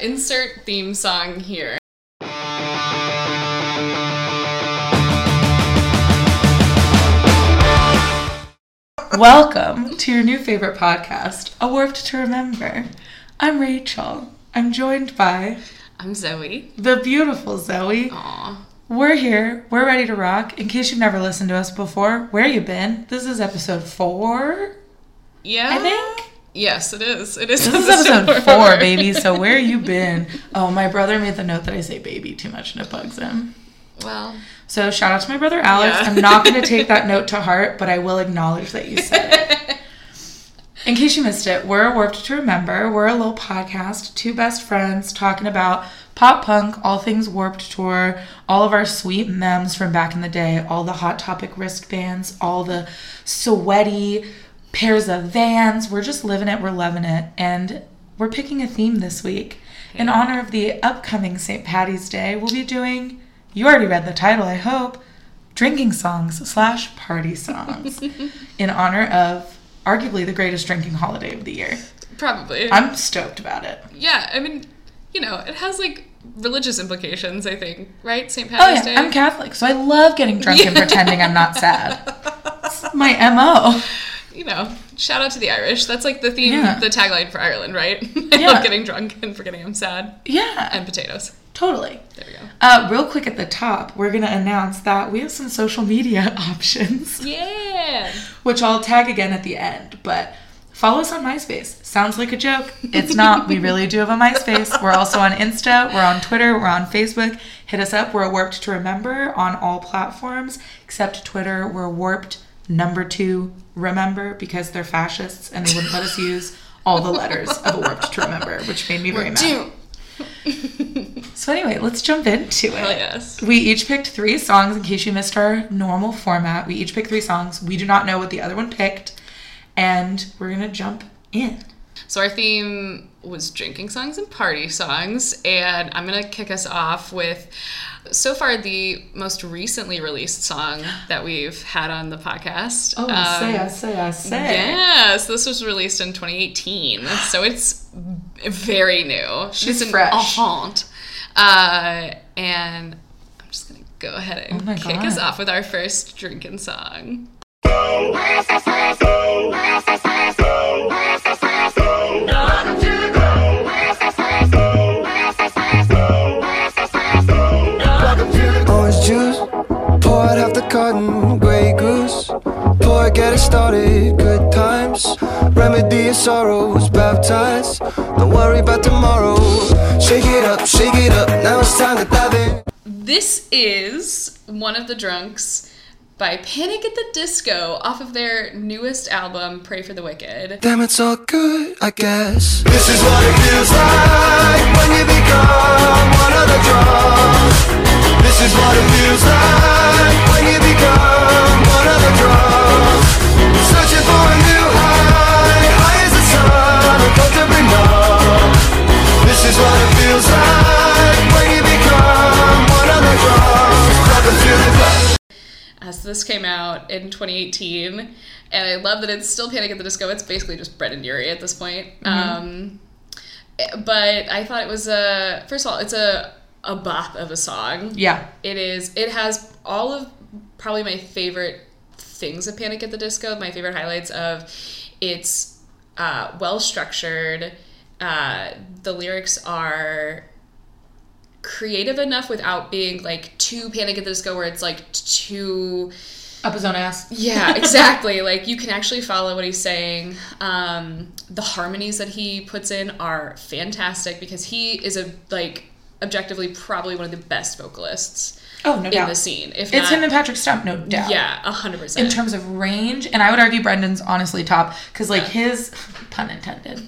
Insert theme song here. Welcome to your new favorite podcast, A Warped to Remember. I'm Rachel. I'm joined by I'm Zoe. the beautiful Zoe. Aw. We're here. We're ready to rock. In case you've never listened to us before, where you been? This is episode four, Yeah. I think. Yes, it is. It is. This is episode four, baby. So where have you been? Oh, my brother made the note that I say baby too much and it bugs him. Well, So shout out to my brother Alex. Yeah. I'm not going to take that note to heart, but I will acknowledge that you said it. In case you missed it, we're Warped to Remember. We're a little podcast, two best friends talking about pop punk, all things Warped Tour, all of our sweet memes from back in the day, all the Hot Topic wristbands, all the sweaty pairs of vans. We're just living it, we're loving it. And we're picking a theme this week. In honor of the upcoming St. Patty's Day, we'll be doing, you already read the title, I hope, drinking songs slash party songs in honor of arguably the greatest drinking holiday of the year. probably. I'm stoked about it. yeah, I mean, you know, it has like religious implications, I think, right? St. Oh Patty's yeah, Day. I'm Catholic, so I love getting drunk and pretending I'm not sad. It's my MO. You know, shout out to the Irish. That's like the theme, Yeah. the tagline for Ireland, right? I Yeah. love getting drunk and forgetting I'm sad. Yeah, And potatoes. totally. There we go. Uh, real quick at the top, we're gonna announce that we have some social media options, Yeah. which I'll tag again at the end. But follow us on MySpace. Sounds like a joke. It's not. we really do have a MySpace. We're also on Insta. We're on Twitter. We're on Facebook. Hit us up. We're warped to remember on all platforms except Twitter. We're warped number two remember because they're fascists and they wouldn't let us use all the letters of a warped to remember, which made me very mad. So anyway, let's jump into it. Hell yes. We each picked three songs in case you missed our normal format. We each picked three songs. We do not know what the other one picked. And we're going to jump in. So our theme was drinking songs and party songs, and I'm gonna kick us off with so far the most recently released song that we've had on the podcast. Oh, I say, I Um, say, I say. Yes, this was released in 2018, so it's very new. She's It's an fresh. enfant. Uh, and I'm just gonna go ahead and Oh kick God. us off with our first drinking song. Started, good times. Remedy your sorrows, baptized. Don't worry about tomorrow. Shake it up, shake it up. Now it's time to dive in. This is one of the drunks by Panic at the Disco off of their newest album, Pray for the Wicked. Damn, it's all good, I guess. This is what it feels like when you become one of the drunks. This is what it feels like when you become one of the drunks. Searching for a new high, high as the sun, uncomfortably numb. This is what it feels like when you become one of the drunks. Welcome to the club. As this came out in 2018, and I love that it's still Panic at the Disco. It's basically just Brendon Urie at this point. Um, but I thought it was a first of all, it's a a bop of a song. Yeah. It is. It has all of probably my favorite things of Panic at the Disco. My favorite highlights of it's uh, well structured. Uh, the lyrics are creative enough without being like too Panic at the Disco, where it's like too. Up his own ass. Yeah, exactly. like you can actually follow what he's saying. Um, the harmonies that he puts in are fantastic because he is a like objectively probably one of the best vocalists Oh, no in doubt. the scene. If It's not, him and Patrick Stump, no doubt. yeah, hundred In terms of range, and I would argue Brendon's honestly top because, like, his pun intended.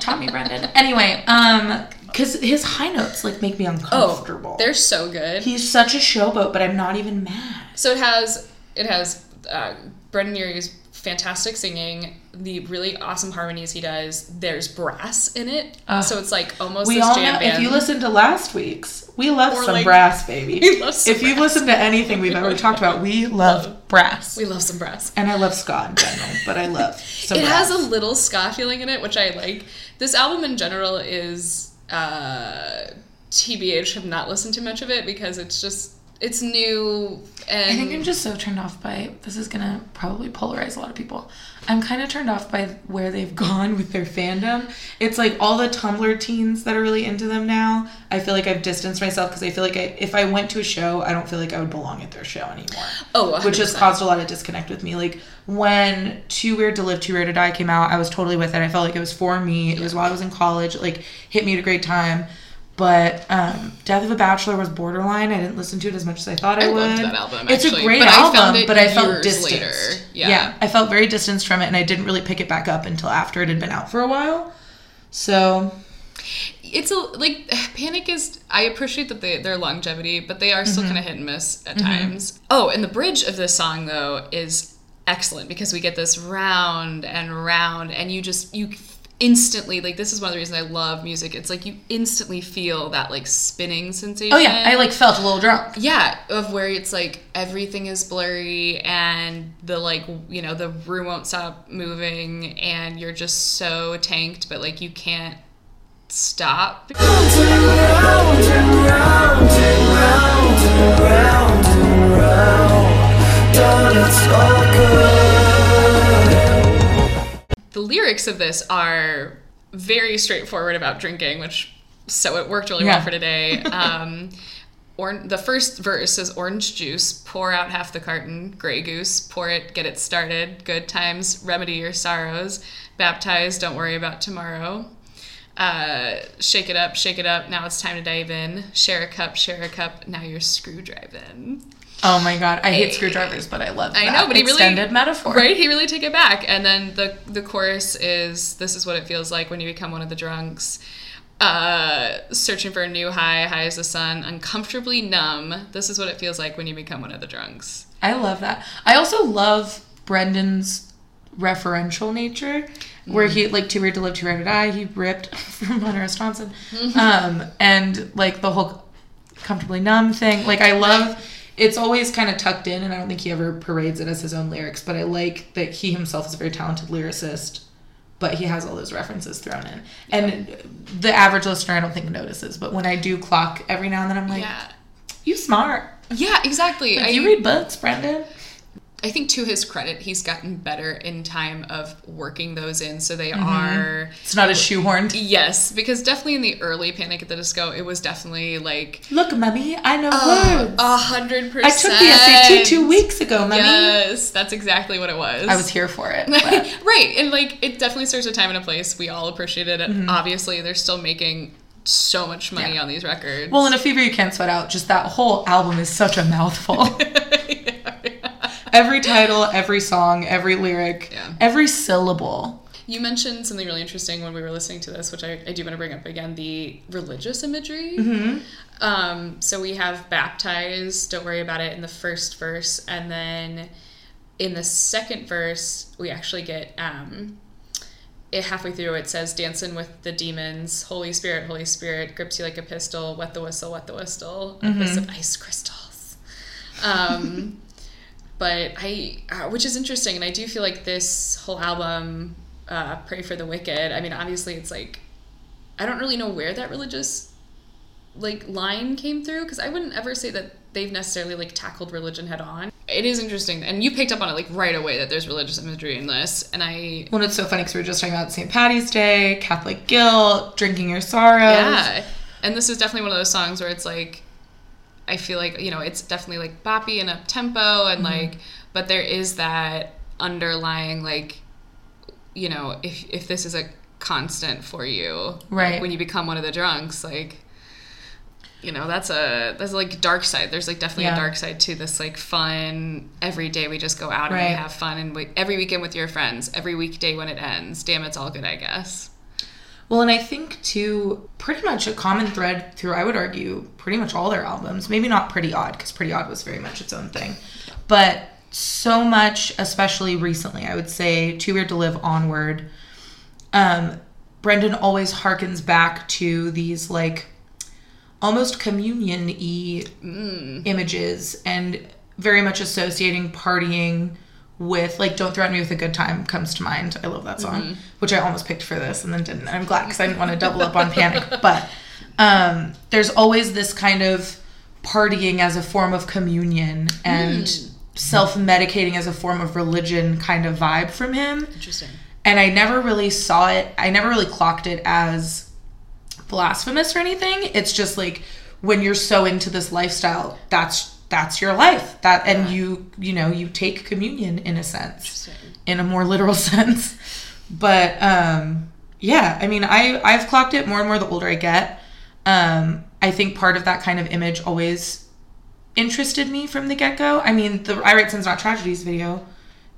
Tommy Brendon. Anyway, um, because his high notes like make me uncomfortable. Oh, they're so good. He's such a showboat, but I'm not even mad. So it has it has uh, Brendon Urie's fantastic singing, the really awesome harmonies he does. There's brass in it, Ugh. so it's like almost we all jam know band. if you listen to last week's, we love Or, some like- brass, baby. We love some if you've brass. listened to anything we've ever talked about, we love brass. we love some brass. and I love ska in general, but I love some it brass. has a little ska feeling in it, which I like. This album in general is uh, TBH. Have not listened to much of it because it's just it's new and I think I'm just so turned off by this is gonna probably polarize a lot of people. I'm kind of turned off by where they've gone with their fandom. It's like all the Tumblr teens that are really into them now. I feel like I've distanced myself because I feel like I, if I went to a show, I don't feel like I would belong at their show anymore. oh, which has caused a lot of disconnect with me. Like when Too Weird to Live, Too Rare to Die came out, I was totally with it. I felt like it was for me. It was while I was in college. It, like hit me at a great time. But um, Death of a Bachelor was borderline. I didn't listen to it as much as I thought I, I would. loved that album, It's a great but I album, but I felt distanced. later. Yeah. I felt very distanced from it, and I didn't really pick it back up until after it had been out for a while. So it's a like panic is i appreciate that they their longevity but they are still kind of hit and miss at times oh and the bridge of this song though is excellent because we get this round and round and you just you instantly like this is one of the reasons i love music. It's like you instantly feel that like spinning sensation. Oh yeah, I like felt a little drunk. yeah of where it's like everything is blurry and the like you know the room won't stop moving and you're just so tanked but like you can't stop the lyrics of this are very straightforward about drinking, which so it worked really Yeah. well for today. Um, or the first verse is orange juice. Pour out half the carton. Gray goose. Pour it. Get it started. Good times. Remedy your sorrows. Baptize. Don't worry about tomorrow. Uh, shake it up. Shake it up. Now it's time to dive in. Share a cup. Share a cup. Now you're screw driving. Oh my god, I hate screwdrivers, but I love. I that know, but he really extended metaphor. Right? He really take it back. And then the the chorus is this is what it feels like when you become one of the drunks. Uh, searching for a new high, high as the sun, uncomfortably numb. This is what it feels like when you become one of the drunks. I love that. I also love Brendon's referential nature, where he like too weird to live, too rare to die. He ripped from Hunter S. Thompson, um, and like the whole comfortably numb thing. Like I love. It's always kind of tucked in, and I don't think he ever parades it as his own lyrics. But I like that he himself is a very talented lyricist, but he has all those references thrown in. And the average listener, I don't think notices. But when I do clock every now and then, I'm like, Yeah. "You smart." Yeah, exactly. Like, I, you read books, Brendon? I think to his credit, he's gotten better in time of working those in so they Mm-hmm. are It's not as shoehorned. Yes, because definitely in the early Panic at the Disco, it was definitely like Look, mummy, I know Oh, words. a hundred percent. I took the SAT two weeks ago, mummy. Yes, that's exactly what it was. I was here for it. right, and like it definitely serves a time and a place. We all appreciated it. Obviously, they're still making so much money Mm-hmm. Yeah. on these records. well, in a fever you can't sweat out. Just that whole album is such a mouthful. every title, every song, every lyric, Yeah. every syllable. you mentioned something really interesting when we were listening to this, which I, I do want to bring up again: the religious imagery. Mm-hmm. Um, so we have baptized. Don't worry about it in the first verse, and then in the second verse, we actually get um, it halfway through. It says, "Dancing with the demons, Holy Spirit, Holy Spirit, grips you like a pistol. Wet the whistle, wet the whistle. A fist of ice crystals." Um, but I, uh, which is interesting, and I do feel like this whole album, uh, "Pray for the Wicked." I mean, obviously, it's like I don't really know where that religious like line came through because I wouldn't ever say that they've necessarily like tackled religion head on. It is interesting, and you picked up on it like right away that there's religious imagery in this, and I Well, it's so funny because we were just talking about St. Patty's Day, Catholic guilt, drinking your sorrows. yeah, and this is definitely one of those songs where it's like I feel like you know it's definitely like boppy and up tempo and mm-hmm. like, but there is that underlying like you know if if this is a constant for you Right. when you become one of the drunks like you know that's a that's like dark side there's like definitely Yeah. a dark side to this like fun every day we just go out and Right. we have fun and we, every weekend with your friends every weekday when it ends damn it's all good i guess Well, and I think too, pretty much a common thread through, I would argue, pretty much all their albums. Maybe not Pretty Odd, because Pretty Odd was very much its own thing. But so much, especially recently, I would say Too Weird to Live onward. Um, Brendon always harkens back to these like almost communion y images and very much associating partying with like don't threaten me with a good time comes to mind i love that song which i almost picked for this and then didn't and i'm glad because i didn't want to double up on panic but um, there's always this kind of partying as a form of communion and self-medicating as a form of religion kind of vibe from him Interesting. and I never really saw it. I never really clocked it as blasphemous or anything. It's just like when you're so into this lifestyle, that's that's your life. That and you you know you take communion in a sense, in a more literal sense. But um, yeah, I mean, I I've clocked it more and more the older I get. Um, I think part of that kind of image always interested me from the get go. I mean, the I Write Sins Not Tragedies video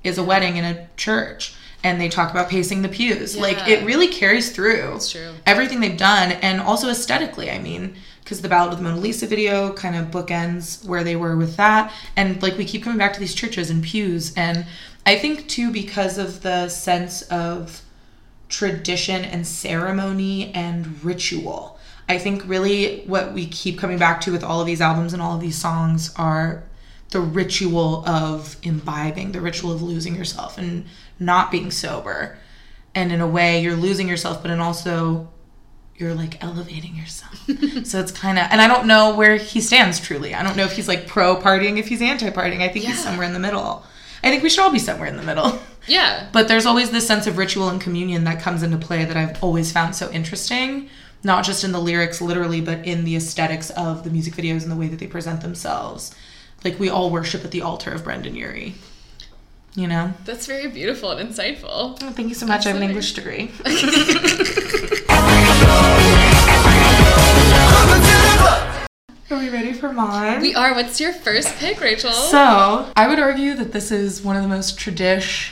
is a wedding in a church, and they talk about pacing the pews. Like it really carries through. Everything they've done, and also aesthetically. I mean, because the Ballad of the Mona Lisa video kind of bookends where they were with that, and like we keep coming back to these churches and pews, and I think too because of the sense of tradition and ceremony and ritual. I think really what we keep coming back to with all of these albums and all of these songs are the ritual of imbibing, the ritual of losing yourself and not being sober. And in a way, you're losing yourself, but in also you're like elevating yourself. so it's kind of, and I don't know where he stands truly. I don't know if he's like pro partying, if he's anti partying. I think he's somewhere in the middle. I think we should all be somewhere in the middle. Yeah. But there's always this sense of ritual and communion that comes into play that I've always found so interesting, not just in the lyrics literally, but in the aesthetics of the music videos and the way that they present themselves. Like we all worship at the altar of Brendon Urie. You know? That's very beautiful and insightful. Oh, thank you so much. I have an English degree. Are we ready for mine? We are. What's your first pick, Rachel? So, I would argue that this is one of the most tradish,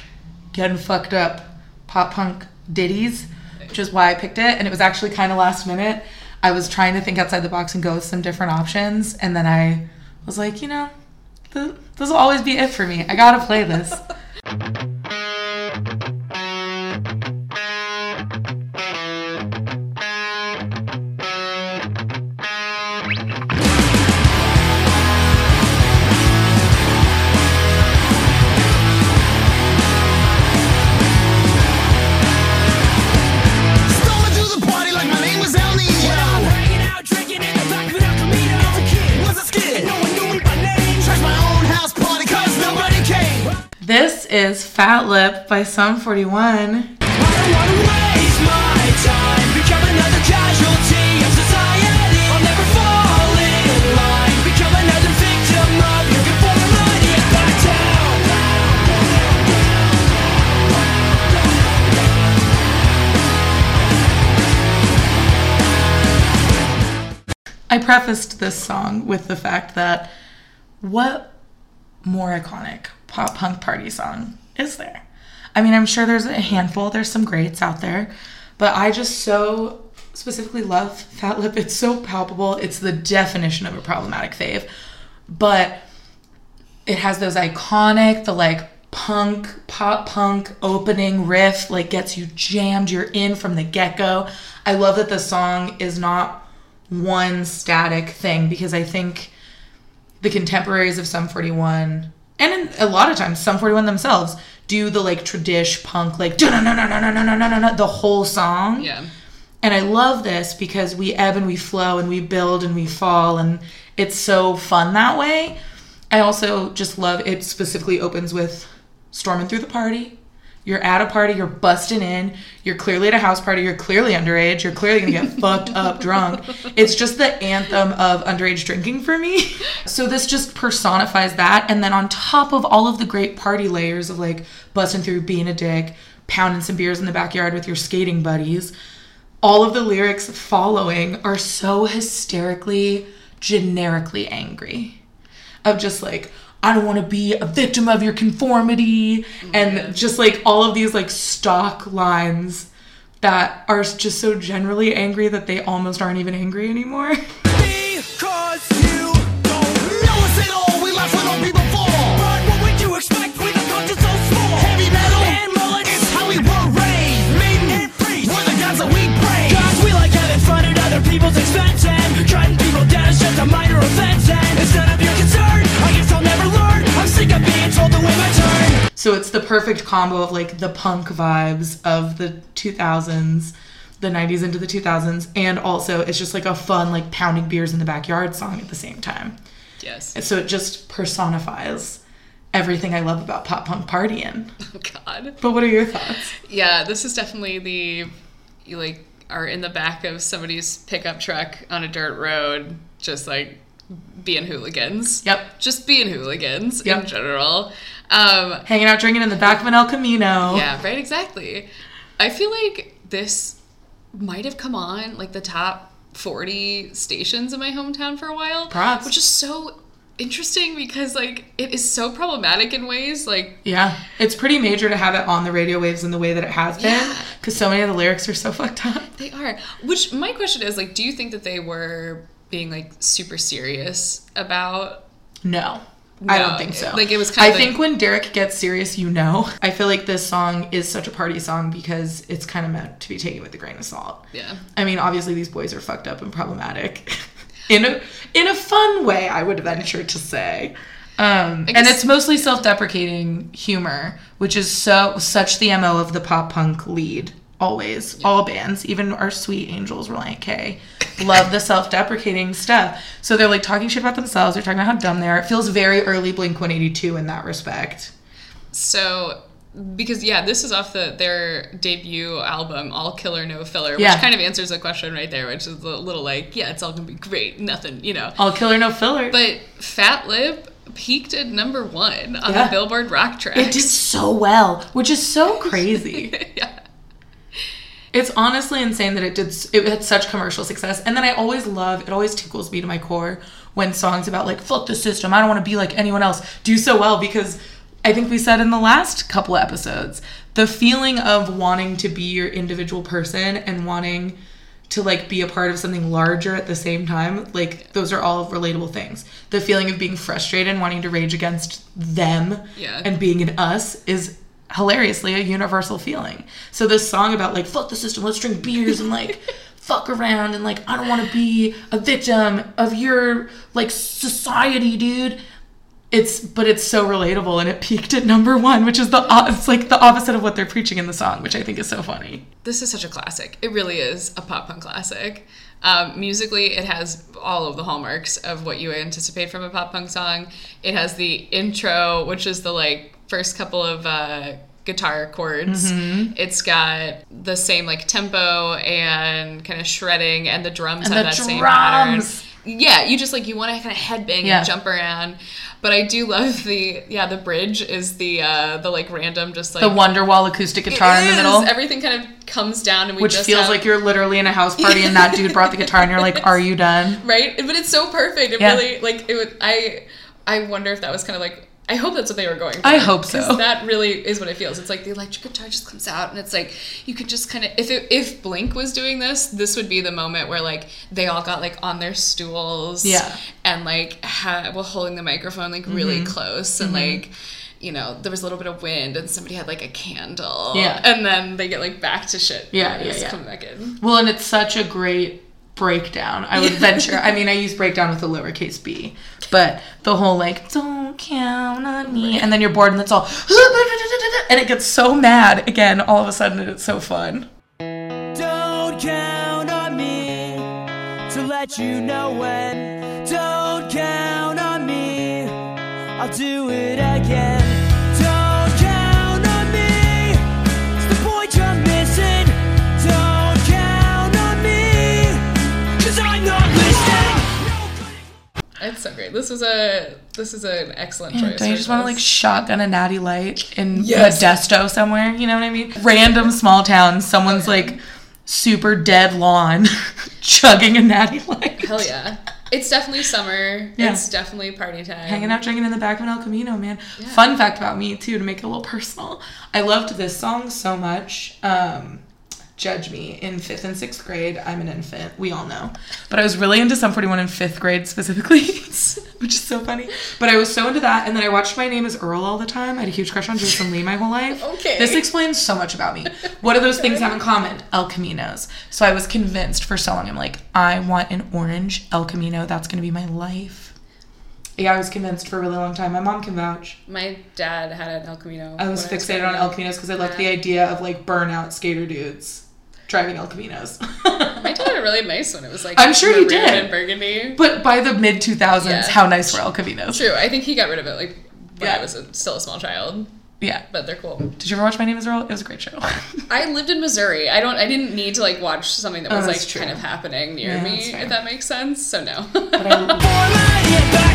getting fucked up pop punk ditties, which is why I picked it. And it was actually kind of last minute. I was trying to think outside the box and go with some different options. And then I was like, you know, this will always be it for me. I gotta play this. This is Fat Lip by Sum 41. I prefaced this song with the fact that what more iconic, pop punk party song is there? I mean, I'm sure there's a handful, there's some greats out there, but I just so specifically love Fat Lip. It's so palpable. It's the definition of a problematic fave. But it has those iconic, the like punk, pop punk opening riff, like gets you jammed. You're in from the get go. I love that the song is not one static thing because I think the contemporaries of Sum 41 and in, a lot of times Sum 41 themselves do the like tradish punk like no no no no no no no no no the whole song yeah. and I love this because we ebb and we flow and we build and we fall and it's so fun that way. I also just love it specifically opens with storming through the party. You're at a party, you're busting in, you're clearly at a house party, you're clearly underage, you're clearly gonna get fucked up drunk. It's just the anthem of underage drinking for me. So this just personifies that. And then on top of all of the great party layers of like busting through, being a dick, pounding some beers in the backyard with your skating buddies, all of the lyrics following are so hysterically, generically angry. Of just like, I don't want to be a victim of your conformity and just like all of these like stock lines that are just so generally angry that they almost aren't even angry anymore. Because you don't know us at all. We people fall. But what would you expect with a so small? Heavy metal and how we were raised. Maiden and free. We're the gods that we. Gods we like having fun at other people's expense and people down is just a minor offense and of perfect combo of like the punk vibes of the 2000s, the 90s into the 2000s, and also it's just like a fun like pounding beers in the backyard song at the same time. Yes. And so it just personifies everything I love about pop punk partying. Oh God. But what are your thoughts? Yeah, this is definitely the you like are in the back of somebody's pickup truck on a dirt road, just like being hooligans. Yep. Just being hooligans Yep. in general. Um, Hanging out drinking in the back of an El Camino. yeah, right, exactly. I feel like this might have come on like the top 40 stations in my hometown for a while. Props. Which is so interesting because like it is so problematic in ways like Yeah, it's pretty major to have it on the radio waves in the way that it has been Yeah. because so many of the lyrics are so fucked up. They are. Which my question is like, do you think that they were being like super serious about? No. I don't think so. like, it was kind I of like- think when Deryck gets serious, you know. I feel like this song is such a party song because it's kind of meant to be taken with a grain of salt. Yeah. I mean, obviously these boys are fucked up and problematic in a in a fun way. I would venture to say. Um, and it's mostly self-deprecating humor, which is so such the mo of the pop punk lead. Always, all bands, even our sweet angels, Relient K, love the self-deprecating stuff. So they're like talking shit about themselves. They're talking about how dumb they are. It feels very early Blink One Eighty Two in that respect. So because yeah, this is off the their debut album, All Killer No Filler, which Yeah. kind of answers the question right there, which is a little like, yeah, it's all gonna be great, nothing, you know. All killer, no filler. But Fat Lip peaked at number one on Yeah. the Billboard Rock Track. it did so well, which is so crazy. yeah. It's honestly insane that it did. It had such commercial success, and then I always love. It always tickles me to my core when songs about like fuck the system. I don't want to be like anyone else do so well because I think we said in the last couple of episodes the feeling of wanting to be your individual person and wanting to like be a part of something larger at the same time like those are all relatable things the feeling of being frustrated and wanting to rage against them Yeah. and being an us is hilariously a universal feeling. So this song about like fuck the system, let's drink beers and like fuck around and like I don't want to be a victim of your like society, dude. It's but it's so relatable and it peaked at number one, which is the it's like the opposite of what they're preaching in the song, which I think is so funny. This is such a classic. It really is a pop punk classic. Um, musically, it has all of the hallmarks of what you anticipate from a pop punk song. It has the intro, which is the like first couple of uh, guitar chords. Mm-hmm. It's got the same like tempo and kind of shredding, and the drums And have the that same pattern. drums. Yeah, you just like you want to kind of headbang Yeah. and jump around. But I do love the yeah the bridge is the uh, the like random just like The Wonderwall acoustic guitar in the middle. Everything kind of comes down, and we Which just feels have- like you're literally in a house party and that dude brought the guitar and you're like, Are you done? right. But it's so perfect. It Yeah. really like it would. I I wonder if that was kind of like. I hope that's what they were going for. I hope so. That really is what it feels. It's like the electric guitar just comes out, and it's like you could just kind of if it, if Blink was doing this, this would be the moment where like they all got like on their stools, Yeah. and like had well holding the microphone like really Mm-hmm. close, and like you know there was a little bit of wind, and somebody had like a candle, Yeah. and then they get like back to shit, Yeah, yeah, yeah. come back in. Well, and it's such a great breakdown. I would venture. I mean, I use breakdown with a lowercase b, but the whole like "don't count on me," and then you're bored, and it's all, and it gets so mad again. All of a sudden, and it's so fun. Don't count on me to let you know when. Don't count on me, I'll do it again. It's so great. This is a this is an excellent choice. Don't you just want to like shotgun a natty light in Yes. Modesto somewhere? You know what I mean? Random small town, someone's like super dead lawn, chugging a natty light. Hell yeah. It's definitely summer. Yeah. It's definitely party time. hanging out drinking in the back of an El Camino, man. Fun fact about me too, to make it a little personal. I loved this song so much. Um, judge me in fifth and sixth grade. I'm an infant. We all know, but I was really into Sum 41 in fifth grade specifically, which is so funny. But I was so into that, and then I watched My Name Is Earl all the time. I had a huge crush on Jason Lee my whole life. Okay. this explains so much about me. What do those things have in common? El Caminos. So I was convinced for so long. I'm like, I want an orange El Camino. That's gonna be my life. Yeah, I was convinced for a really long time. My mom can vouch. My dad had an El Camino. I was fixated growing on El. Caminos because I loved the idea of like burnout skater dudes driving El Caminos. My dad had a really nice one. It was like I'm sure he did. and burgundy. but by the mid 2000s, Yeah. how nice were El Caminos? True. I think he got rid of it like when Yeah. I was a, still a small child. Yeah. But they're cool. Did you ever watch My Name Is Earl? It was a great show. I lived in Missouri. I don't. I didn't need to like watch something that Oh, was like true. kind of happening near Yeah, me. If that makes sense. So no.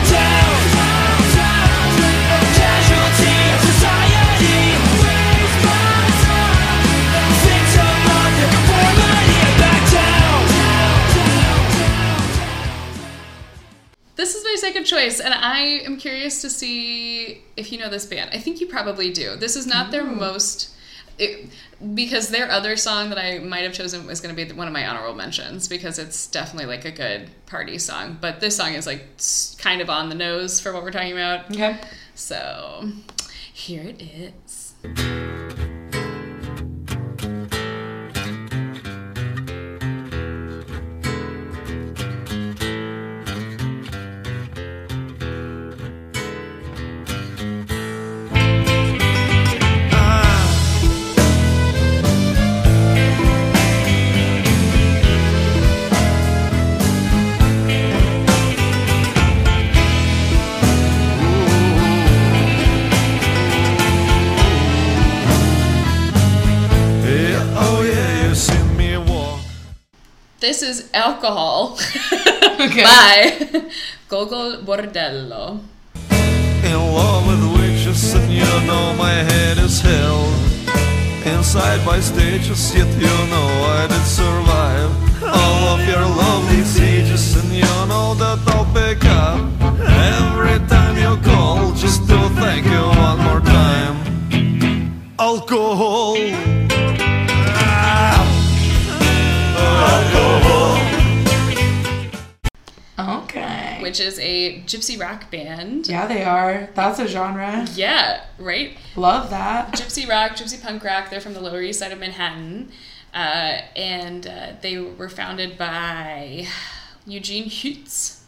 Choice, and I am curious to see if you know this band. I think you probably do. This is not their mm. most. It, because their other song that I might have chosen was going to be one of my honorable mentions because it's definitely like a good party song. But this song is like kind of on the nose for what we're talking about. okay. So here it is. This is Alcohol Okay. by Gogol Bordello. In love with witches, and you know my head is held. Inside by stages, yet you know I did survive. All of your lovely sages, and you know that I'll pick up every time you call, just to thank you one more time. Alcohol. Which is a gypsy rock band. Yeah, they are. That's a genre. Yeah, right? Love that. Gypsy rock, gypsy punk rock. They're from the Lower East Side of Manhattan. Uh, and uh, they were founded by Eugene Hutz.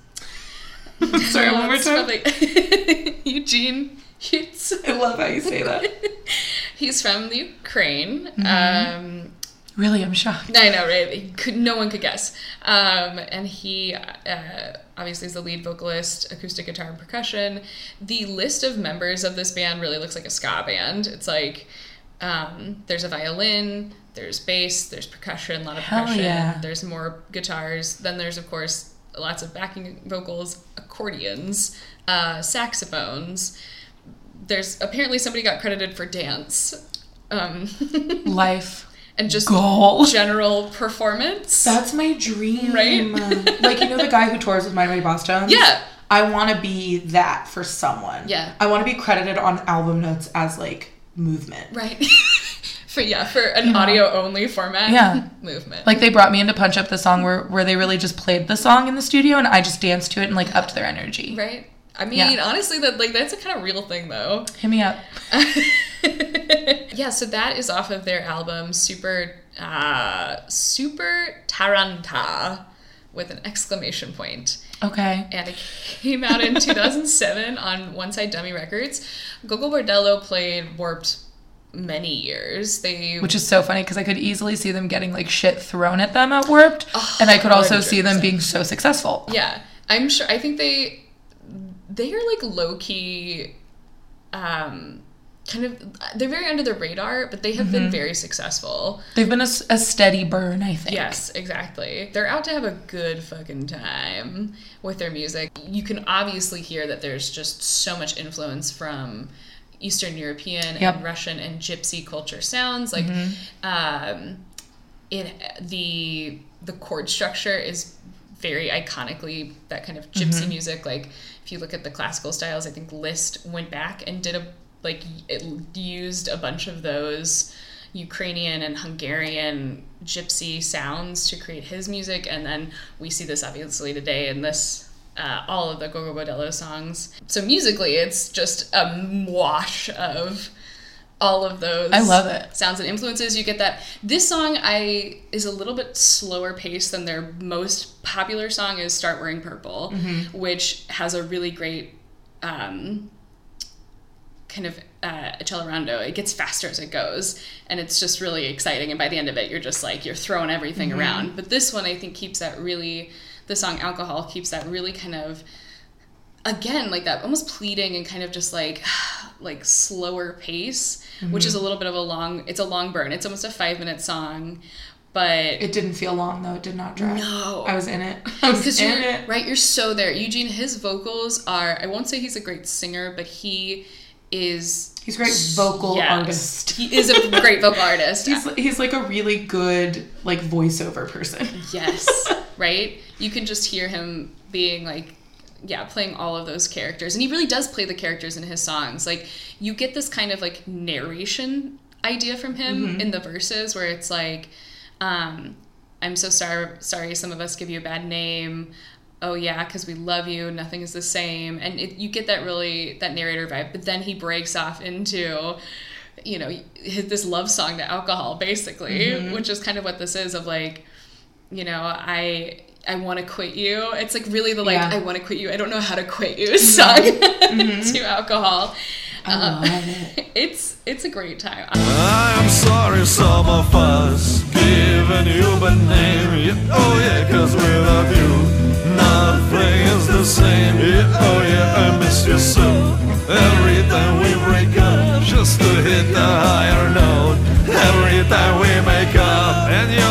Sorry, one more time. Eugene Hutz. I love how you say that. He's from the Ukraine. Mm-hmm. Um, Really, I'm shocked. I know, right? Could, no one could guess. Um, and he uh, obviously is the lead vocalist, acoustic guitar and percussion. The list of members of this band really looks like a ska band. It's like um, there's a violin, there's bass, there's percussion, a lot of Hell percussion. yeah. There's more guitars. Then there's of course lots of backing vocals, accordions, uh, saxophones. There's apparently somebody got credited for dance. Um, Life and just goal. general performance. That's my dream. Right? like, you know the guy who tours with My Way Boss Tones? Yeah. I want to be that for someone. Yeah. I want to be credited on album notes as like movement. Right. for yeah, for an audio only format. Yeah. Movement. Like they brought me in to punch up the song where where they really just played the song in the studio and I just danced to it and like upped their energy. right. I mean, Yeah. honestly, that like that's a kind of real thing though. Hit me up. yeah, so that is off of their album Super uh Super Taranta with an exclamation point. Okay. And it came out in 2007 on One Side Dummy Records. Gogol Bordello played Warped many years. They Which is so funny because I could easily see them getting like shit thrown at them at Warped, and I could also see them being so successful. Yeah, I'm sure. I think they they are like low key, um, kind of. They're very under the radar, but they have Mm-hmm. been very successful. They've been a steady burn, I think. Yes, exactly. They're out to have a good fucking time with their music. You can obviously hear that there's just so much influence from Eastern European Yep. and Russian and Gypsy culture sounds. Like, um, it the the chord structure is very iconically that kind of gypsy music. Like, if you look at the classical styles, I think Liszt went back and did a like it used a bunch of those Ukrainian and Hungarian gypsy sounds to create his music, and then we see this obviously today in this. Uh, all of the Gogol Bordello songs. So musically, it's just a wash of all of those. I love it. Sounds and influences. You get that. This song I is a little bit slower paced than their most popular song is "Start Wearing Purple," Mm-hmm. which has a really great um, kind of uh, accelerando. It gets faster as it goes, and it's just really exciting. And by the end of it, you're just like you're throwing everything around. But this one, I think, keeps that really. The song "Alcohol" keeps that really kind of again like that almost pleading and kind of just like like slower pace which is mm-hmm. a little bit of a long it's a long burn it's almost a five minute song but It didn't feel long though. It did not drag. No. I was in it. I was in it. right you're so there eugene his vocals are i won't say he's a great singer but he is He's a great vocal yes, artist. he is a great vocal artist He's he's like a really good like voiceover person. yes right you can just hear him being like yeah playing all of those characters. And he really does play the characters in his songs. Like you get this kind of like narration idea from him in the verses where it's like um i'm so sorry sorry some of us give you a bad name. Oh yeah because we love you. Nothing is the same. And it, you get that really that narrator vibe. But then he breaks off into you know his, this love song to alcohol basically which is kind of what this is of like you know i i want to quit you it's like really the like Yeah. i want to quit you i don't know how to quit you song to alcohol I Uh, it. it's it's a great time I am sorry some of us given you a name. Yeah, oh yeah, cause without you, nothing is the same. Yeah, oh yeah, I miss you so. Every time we break up, just to hit the higher note. Every time we make up, and you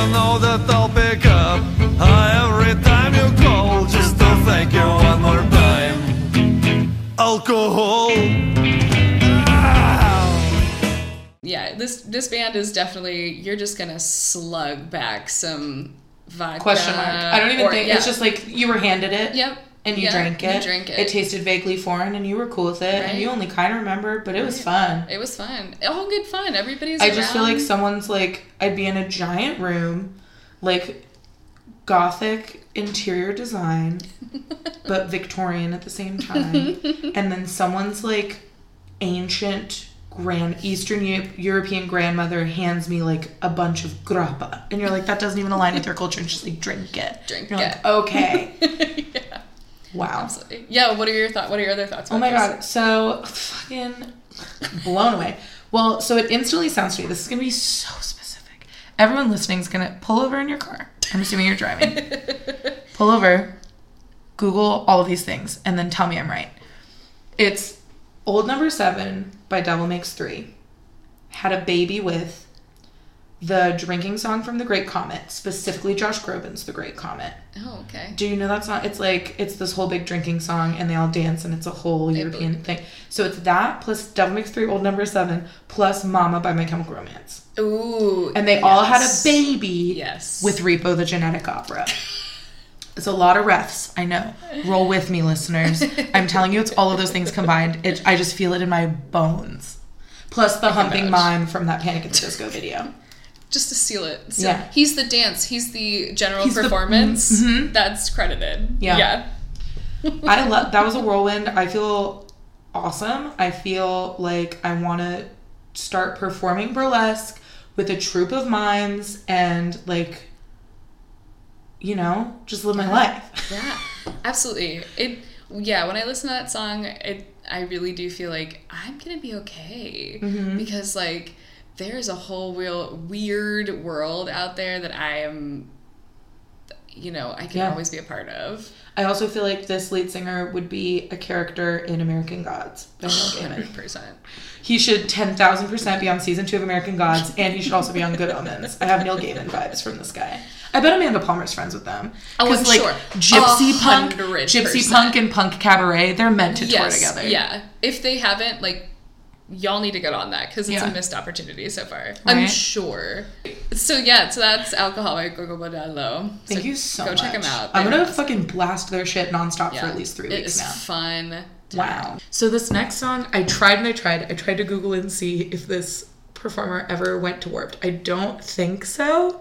Alcohol. Ah. yeah this this band is definitely you're just gonna slug back some vodka Question mark. I don't even or- think yeah. it's just like you were handed it. Yep. And you Yeah, drank you it. drank it. It tasted vaguely foreign, and you were cool with it, Right. and you only kind of remembered, but it was fun. It was fun. All good fun. Everybody's. I just feel like someone's like I'd be in a giant room, like gothic interior design, but Victorian at the same time, and then someone's like ancient grand Eastern Eu- European grandmother hands me like a bunch of grappa, and you're like that doesn't even align with your culture, and she's like drink it, Drink you're it. like okay, yeah, wow. absolutely. Yeah. What are your thoughts? What are your other thoughts? Oh my this? god, so fucking blown away. Well, so it instantly sounds to me, this is gonna be so specific. Everyone listening is gonna pull over in your car. I'm assuming you're driving. pull over, Google all of these things, and then tell me I'm right. It's Old Number Seven by Devil Makes Three. Had a baby with the drinking song from The Great Comet, specifically Josh Groban's The Great Comet. Oh, okay. Do you know that song? It's like it's this whole big drinking song, and they all dance, and it's a whole European thing. So it's that plus Devil Makes Three, Old Number Seven, plus Mama by My Chemical Romance, Ooh. and they all had a baby Yes. with Repo the Genetic Opera. It's a lot of refs, I know. Roll with me, listeners. I'm telling you, it's all of those things combined. It, I just feel it in my bones. Plus the humping mime from that Panic at the Disco video. Just to seal it. Seal- Yeah. He's the dance. He's the general He's the- performance. mhm. That's credited. Yeah. Yeah. I love that was a whirlwind. I feel awesome. I feel like I want to start performing burlesque with a troupe of mimes and like you know, just live my life. Yeah, absolutely. It yeah, when I listen to that song, it I really do feel like I'm gonna be okay Mm-hmm. because like there's a whole real weird world out there that I am, you know, I can Yeah. always be a part of. I also feel like this lead singer would be a character in American Gods Gaiman. Oh, hundred percent. He should 10,000% be on season two of American Gods, and he should also be on Good Omens. I have Neil Gaiman vibes from this guy. I bet Amanda Palmer's friends with them. Oh, I'm like, sure. Gypsy A punk, Gypsy punk, and punk cabaret, they're meant to tour together. Yeah. If they haven't, like, y'all need to get on that because it's Yeah. a missed opportunity so far. I'm sure. So yeah, so that's Alcohol by Gogo Modelo. Thank so you so go much. check them out. I'm gonna awesome. fucking blast their shit nonstop for at least three It weeks is now. fun. Wow. So this next song, I tried and I tried. I tried to Google and see if this performer ever went to Warped. I don't think so.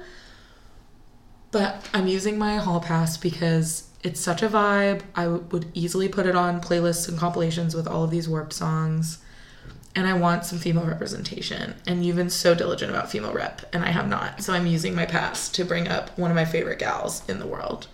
But I'm using my hall pass because it's such a vibe. I w- would easily put it on playlists and compilations with all of these Warped songs. And I want some female representation. And you've been so diligent about female rep, and I have not. So I'm using my pass to bring up one of my favorite gals in the world.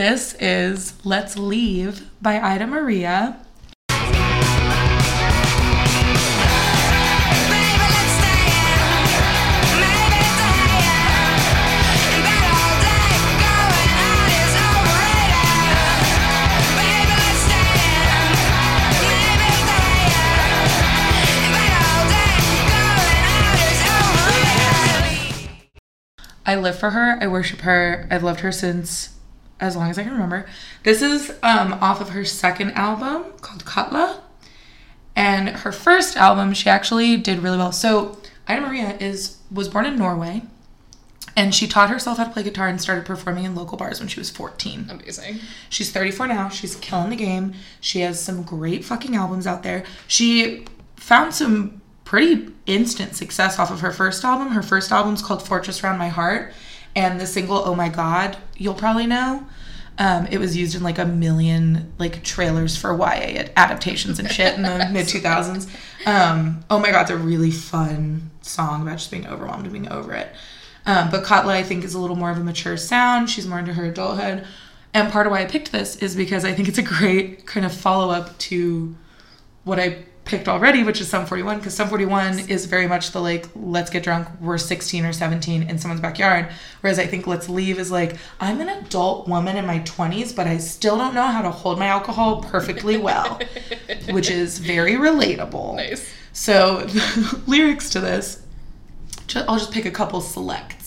Bed Let's Leave by Ida Maria. I live for her. I worship her. I've loved her since as long as I can remember. This is um, off of her second album called Katla. And her first album, she actually did really well. So Ida Maria is was born in Norway, and she taught herself how to play guitar and started performing in local bars when she was 14. Amazing. She's 34 now. She's killing the game. She has some great fucking albums out there. She found some pretty instant success off of her first album. Her first album's called Fortress Round My Heart, and the single "Oh My God" you'll probably know. Um, it was used in like a million like trailers for YA adaptations and shit in the mid 2000s. Um, oh my god, it's a really fun song about just being overwhelmed and being over it. Um, but Katla, I think, is a little more of a mature sound. She's more into her adulthood. And part of why I picked this is because I think it's a great kind of follow up to what I picked already, which is Sum 41, because Sum 41 is very much the like, let's get drunk, we're 16 or 17 in someone's backyard. Whereas I think Let's Leave is like, I'm an adult woman in my 20s, but I still don't know how to hold my alcohol perfectly well, which is very relatable. Nice. So, the lyrics to this, I'll just pick a couple selects.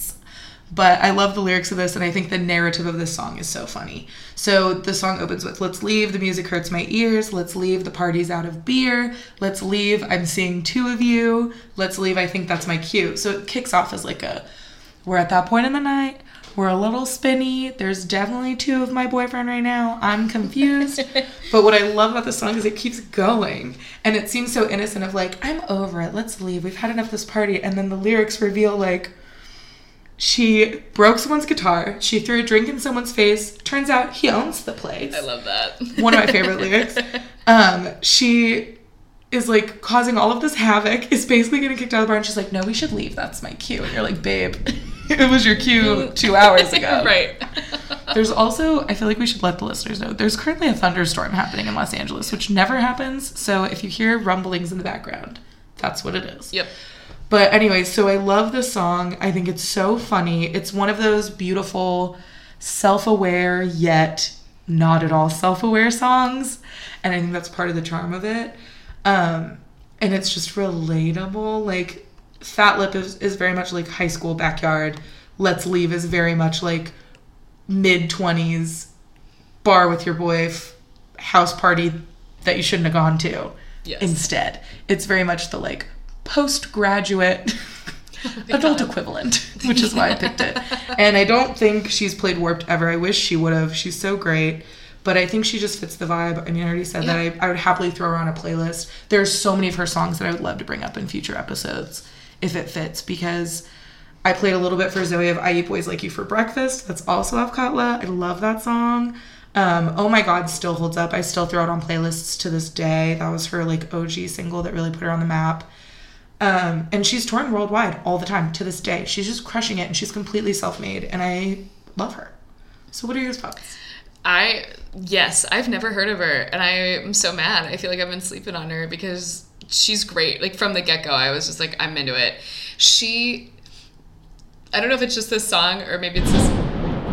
But I love the lyrics of this, and I think the narrative of this song is so funny. So the song opens with Let's leave, the music hurts my ears. Let's leave, the party's out of beer. Let's leave, I'm seeing two of you. Let's leave, I think that's my cue. So it kicks off as like a, we're at that point in the night. We're a little spinny. There's definitely two of my boyfriend right now. I'm confused. but what I love about the song is it keeps going. And it seems so innocent of like, I'm over it. Let's leave. We've had enough of this party. And then the lyrics reveal like, she broke someone's guitar. She threw a drink in someone's face. Turns out he owns the place. I love that. One of my favorite lyrics. Um, she is like causing all of this havoc, is basically getting kicked out of the bar, and she's like, No, we should leave. That's my cue. And you're like, Babe, it was your cue two hours ago. right. There's also, I feel like we should let the listeners know, there's currently a thunderstorm happening in Los Angeles, which never happens. So if you hear rumblings in the background, that's what it is. Yep. But anyway, so I love this song. I think it's so funny. It's one of those beautiful, self aware, yet not at all self aware songs. And I think that's part of the charm of it. Um, and it's just relatable. Like, Fat Lip is, is very much like high school backyard. Let's Leave is very much like mid 20s bar with your boy, house party that you shouldn't have gone to Yes. instead. It's very much the like postgraduate adult equivalent, which is why I picked it. And I don't think she's played Warped ever. I wish she would have. She's so great. But I think she just fits the vibe. I mean, I already said that. I, I would happily throw her on a playlist. There's so many of her songs that I would love to bring up in future episodes if it fits because I played a little bit for Zoe of I Eat Boys Like You for Breakfast. That's also off Katla. I love that song. Um, oh my God still holds up. I still throw it on playlists to this day. That was her like OG single that really put her on the map. Um, and she's touring worldwide all the time to this day. She's just crushing it and she's completely self made. And I love her. So, what are your thoughts? I yes, I've never heard of her, and I am so mad. I feel like I've been sleeping on her because she's great. Like from the get go, I was just like, I'm into it. She, I don't know if it's just this song or maybe it's this.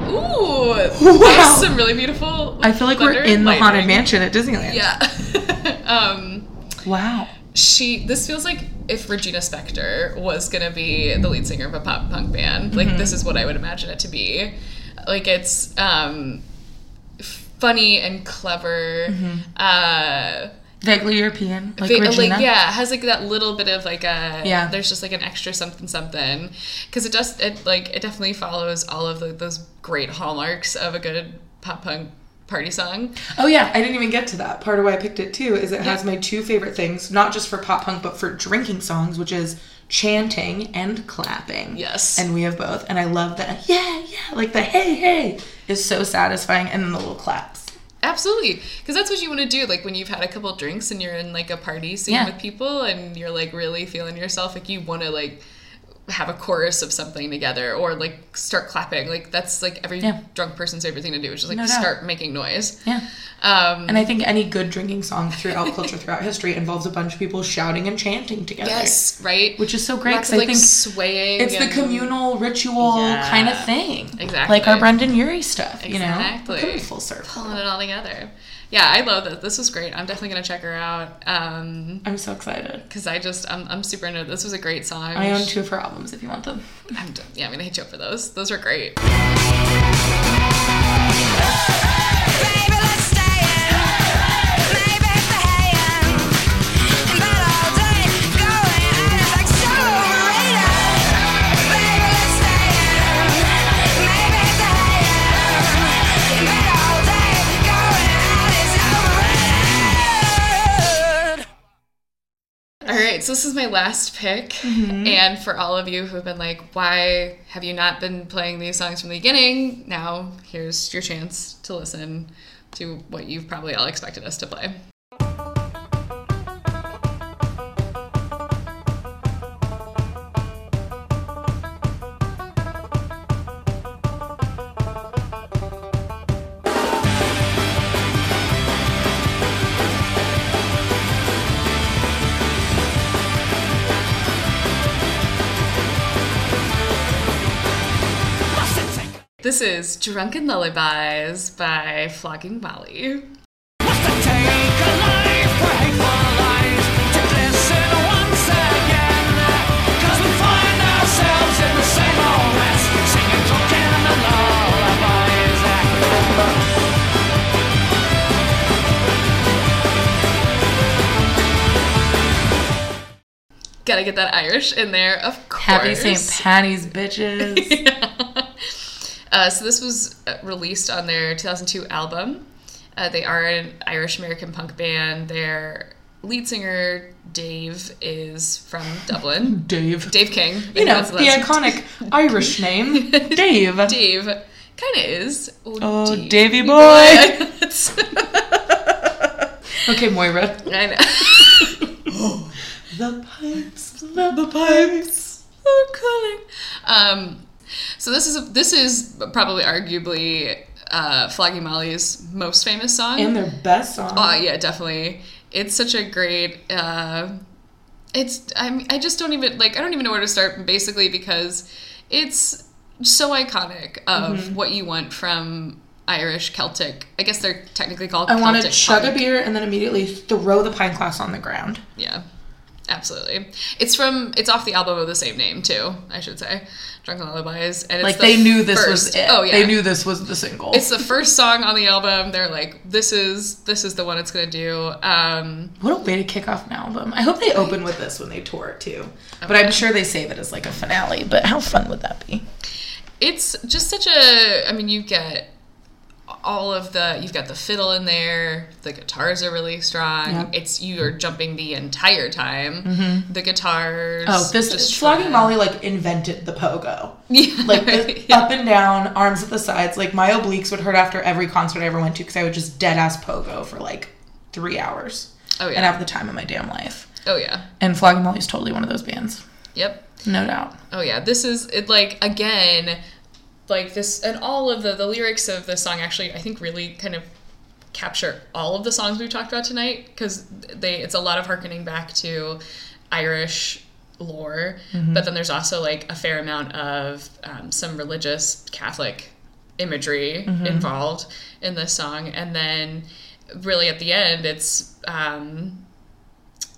Ooh, Wow. some really beautiful. I feel like we're in the Haunted. Mansion at Disneyland. Yeah. um, Wow. She this feels like if Regina Spektor was gonna be the lead singer of a pop punk band, like this is what I would imagine it to be. Like it's um funny and clever. Uh Vaguely European, like va- like yeah, has like that little bit of like a Yeah. There's just like an extra something something because it does it like it definitely follows all of the, those great hallmarks of a good pop punk party song. Oh yeah, I didn't even get to that. Part of why I picked it too is it has my two favorite things, not just for pop punk but for drinking songs, which is chanting and clapping. Yes. And we have both. And I love that yeah, yeah, like the hey hey is so satisfying and then the little claps. Absolutely, because that's what you want to do. Like when you've had a couple drinks and you're in like a party scene Yeah. with people and you're like really feeling yourself, like you want to like have a chorus of something together or like start clapping. Like that's like every Yeah. drunk person's favorite thing to do which is just like No doubt. start making noise. Yeah. Um, And I think any good drinking song throughout culture, throughout history, involves a bunch of people shouting and chanting together. yes, right. Which is so great because of, I think swaying. it's the communal ritual Yeah. kind of thing. Exactly. Like our Brendon Urie stuff, you know? Exactly. We're coming full circle. pulling it all together. Yeah, I love that. This was great. I'm definitely gonna check her out. Um, I'm so excited. because I just I'm, I'm super into it. This was a great song. I own two of her albums if you want them. I'm, yeah, I'm gonna hit you up for those. Those are great. Right, so this is my last pick, Mm-hmm. and for all of you who have been like, "Why have you not been playing these songs from the beginning?" Now here's your chance to listen to what you've probably all expected us to play. This is "Drunken Lullabies" by Flogging Molly. What's to take a life for hateful lies to glisten once again? 'Cause we find ourselves in the same old mess, singing, talking the lullabies. Gotta get that Irish in there, of course. Happy St. Patty's, bitches. Uh, so this was uh, released on their 2002 album. Uh, they are an Irish American punk band. Their lead singer Dave is from Dublin. Dave. Dave King. You know, That's- the iconic Irish name, Dave. Dave kind of is. Oh, Dave- Davy boy. Okay, Moira. I know. The pipes, the pipes. are calling. Um, so this is this is probably arguably uh, Flogging Molly's most famous song. And their best song. Oh yeah, definitely. It's such a great. Uh, it's I I just don't even like I don't even know where to start basically because it's so iconic of Mm-hmm. what you want from Irish Celtic. I guess they're technically called. I want to chug a beer and then immediately throw the pint glass on the ground. Yeah, absolutely. It's from. It's off the album of the same name too. I should say, Drunken Lullabies, and it's Like the they knew this first- was it. Oh yeah, They knew this was the single. It's the first song on the album. They're like, this is this is the one it's gonna do. Um, what a way to kick off an album. I hope they open with this when they tour it too. But I'm sure they save it as like a finale. But how fun would that be? it's just such a i mean you get all of the you've got the fiddle in there the guitars are really strong it's you are jumping the entire time mm-hmm. the guitars Oh, this Flogging. Molly like invented the pogo. yeah Like the up and down, arms at the sides. Like my obliques would hurt after every concert I ever went to because I would just dead ass pogo for like three hours oh yeah. and yeah have the time of my damn life. oh yeah And Flogging Molly's totally one of those bands, yep no doubt. oh yeah this is it like again like this and all of the the lyrics of the song actually i think really kind of capture all of the songs we've talked about tonight because they it's a lot of harkening back to irish lore but then there's also like a fair amount of um, some religious catholic imagery involved in this song. And then really at the end it's um,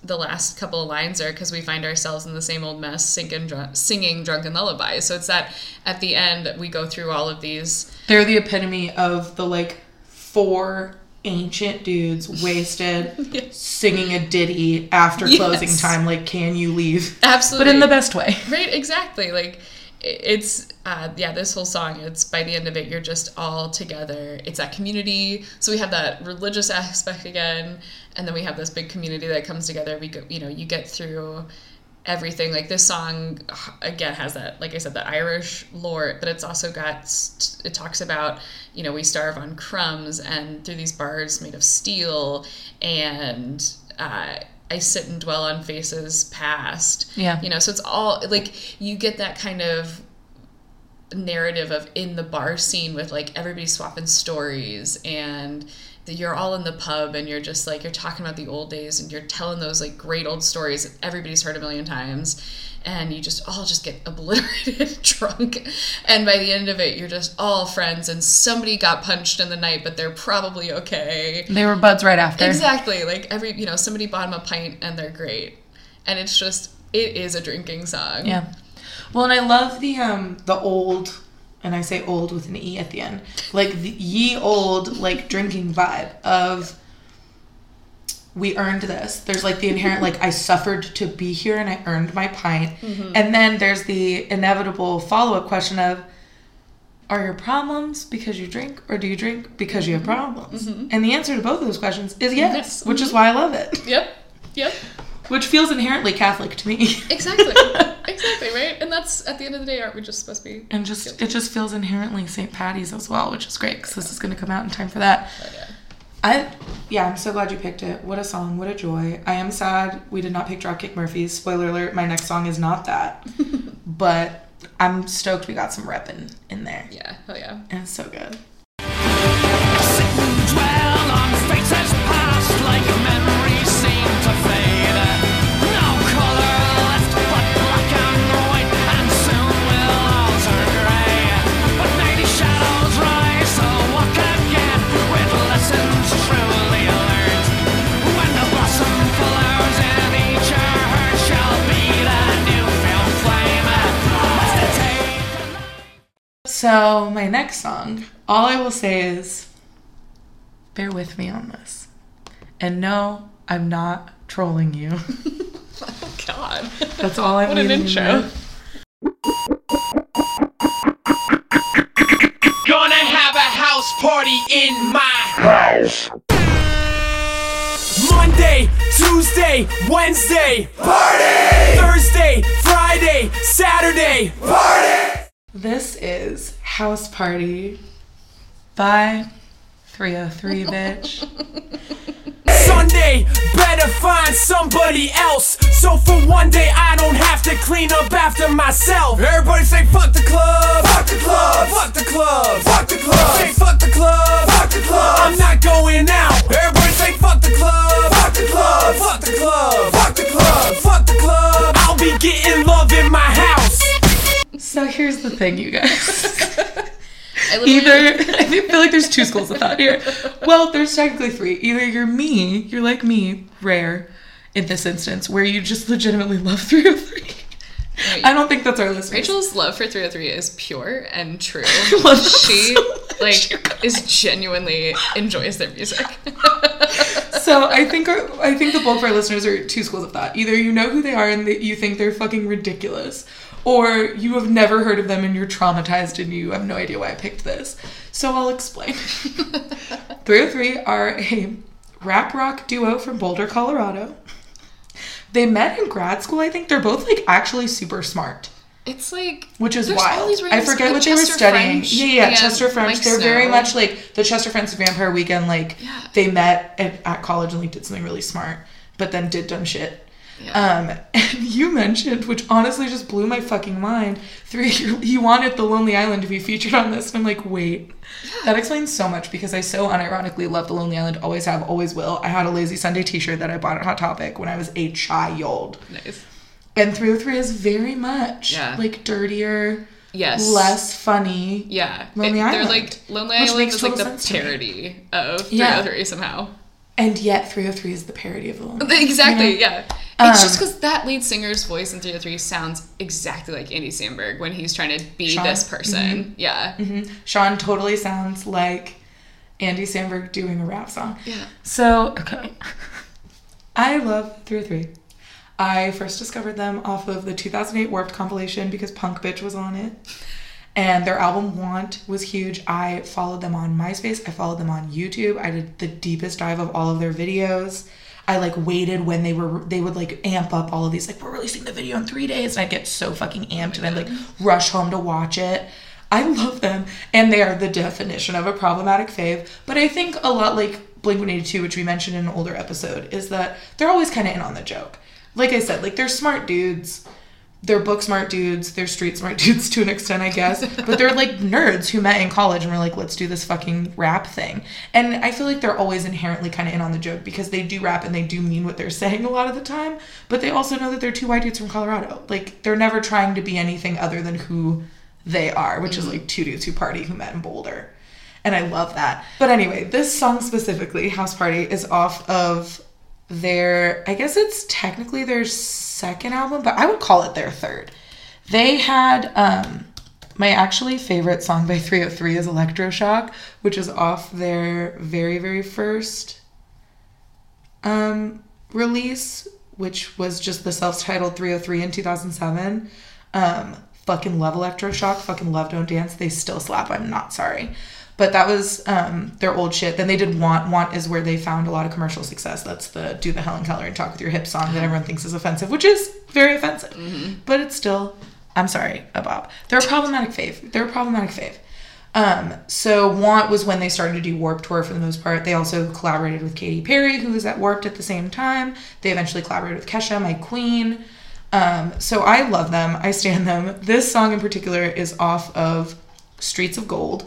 the last couple of lines are because we find ourselves in the same old mess singing, drunk, singing drunken lullabies so it's that at the end we go through all of these They're the epitome of the like four ancient dudes wasted singing a ditty after Yes. closing time. Like, can you leave? absolutely But in the best way. right exactly like it's uh, yeah this whole song it's by the end of it you're just all together. It's that community. So we have that religious aspect again and then we have this big community that comes together. We go you know you get through everything. Like this song again has that like i said the irish lore but it's also got it talks about you know we starve on crumbs and through these bars made of steel and uh, I sit and dwell on faces past. Yeah. You know, so it's all like you get that kind of narrative of in the bar scene with like everybody swapping stories and that you're all in the pub and you're just like you're talking about the old days and you're telling those like great old stories that everybody's heard a million times and you just all just get obliterated drunk and by the end of it you're just all friends and somebody got punched in the night but they're probably okay They were buds right after. exactly like every you know somebody bought them a pint and they're great and it's just it is a drinking song Yeah. Well, and I love the um the old, and I say old with an e at the end, like the ye old like drinking vibe of. We earned this. There's like the inherent like I suffered to be here and I earned my pint, mm-hmm. and then there's the inevitable follow up question of. Are your problems because you drink, or do you drink because you have mm-hmm. problems? Mm-hmm. And the answer to both of those questions is yes, Yes. which is why I love it. yep yep Which feels inherently Catholic to me. exactly exactly right and that's at the end of the day aren't we just supposed to be And just it just feels inherently St. Patty's as well, which is great because this is going to come out in time for that. Oh, yeah. I yeah, I'm so glad you picked it. What a song, what a joy. I am sad we did not pick Dropkick Murphys. Spoiler alert: my next song is not that, but I'm stoked we got some reppin' in there, yeah oh yeah and it's so good. So my next song, all I will say is, bear with me on this, and no, I'm not trolling you. oh god That's all I'm What an intro. with. Gonna have a house party in my house. Monday, Tuesday, Wednesday, party. Thursday, Friday, Saturday, party. This is House Party by 3OH!3, bitch. Sunday, better find somebody else. So for one day, I don't have to clean up after myself. Everybody say fuck the club, fuck the club, fuck the club, fuck the club. Say fuck the club, fuck the club. I'm not going out. Everybody say fuck the club, fuck the club, fuck the club, fuck the club, fuck the club. I'll be getting love in my house. So here's the thing, you guys. I Either, I feel like there's two schools of thought here. Well, there's technically three. Either you're me, you're like me, rare in this instance, where you just legitimately love 3OH!3. Wait, I don't think that's our listeners. Rachel's love for 3OH!3 is pure and true. she so like is genuinely enjoys their music. So I think our, I think the bulk of our listeners are two schools of thought. Either you know who they are and that you think they're fucking ridiculous, or you have never heard of them and you're traumatized and you have no idea why I picked this. So I'll explain. 3OH!3 are a rap rock duo from Boulder, Colorado. They met in grad school, I think. They're both like actually super smart. It's like Which is wild. I forget what they were studying. French yeah, yeah, Chester French. Mike They're very much like the Chester French Vampire Weekend. Like Yeah. they met at, at college and like did something really smart, but then did dumb shit. Yeah. Um, and you mentioned, which honestly just blew my fucking mind. Three, you wanted the Lonely Island to be featured on this, and I'm like, wait, that explains so much because I so unironically love the Lonely Island. Always have, always will. I had a Lazy Sunday T-shirt that I bought at Hot Topic when I was a child, nice. and 3OH!3 is very much Yeah. like dirtier Yes. less funny. Yeah. Lonely It- They're like Lonely Island is like the parody of Yeah. 3OH!3 somehow. And yet 3OH!3 is the parody of the Lonely Exactly, You know? yeah. It's just Um, because that lead singer's voice in 3OH!3 sounds exactly like Andy Samberg when he's trying to be Sean? this person. Yeah. Sean totally sounds like Andy Samberg doing a rap song. Yeah. So, okay. I love 3OH!3. I first discovered them off of the 2008 Warped compilation because Punk Bitch was on it. And their album Want was huge. I followed them on MySpace. I followed them on YouTube. I did the deepest dive of all of their videos. I like waited when they were they would like amp up all of these like we're releasing the video in three days and I'd get so fucking amped and I'd like rush home to watch it. I love them, and they are the definition of a problematic fave. But I think a lot like Blink One Eighty Two, which we mentioned in an older episode, is that they're always kind of in on the joke. Like I said, like they're smart dudes. They're book smart dudes. They're street smart dudes to an extent, I guess. But they're like nerds who met in college and were like, let's do this fucking rap thing. And I feel like they're always inherently kind of in on the joke because they do rap and they do mean what they're saying a lot of the time. But they also know that they're two white dudes from Colorado. Like they're never trying to be anything other than who they are, which is mm-hmm. like two dudes who party who met in Boulder. And I love that. But anyway, this song specifically, House Party, is off of their, I guess it's technically their second album, but I would call it their third. They had, um, my actually favorite song by 3OH!3 is Electroshock, which is off their very, very first um, release, which was just the self-titled 3OH!3 in 2007. Um, fucking love Electroshock, fucking love Don't Dance. They still slap. I'm not sorry. But that was um, their old shit. Then they did Want. Want is where they found a lot of commercial success. That's the Do the Helen Keller and Talk with Your Hip song that everyone thinks is offensive, which is very offensive. But it's still, I'm sorry, a bop. They're a problematic fave. They're a problematic fave. Um, so Want was when they started to do Warp Tour for the most part. They also collaborated with Katy Perry, who was at Warped at the same time. They eventually collaborated with Kesha, my queen. Um, so I love them. I stand them. This song in particular is off of Streets of Gold,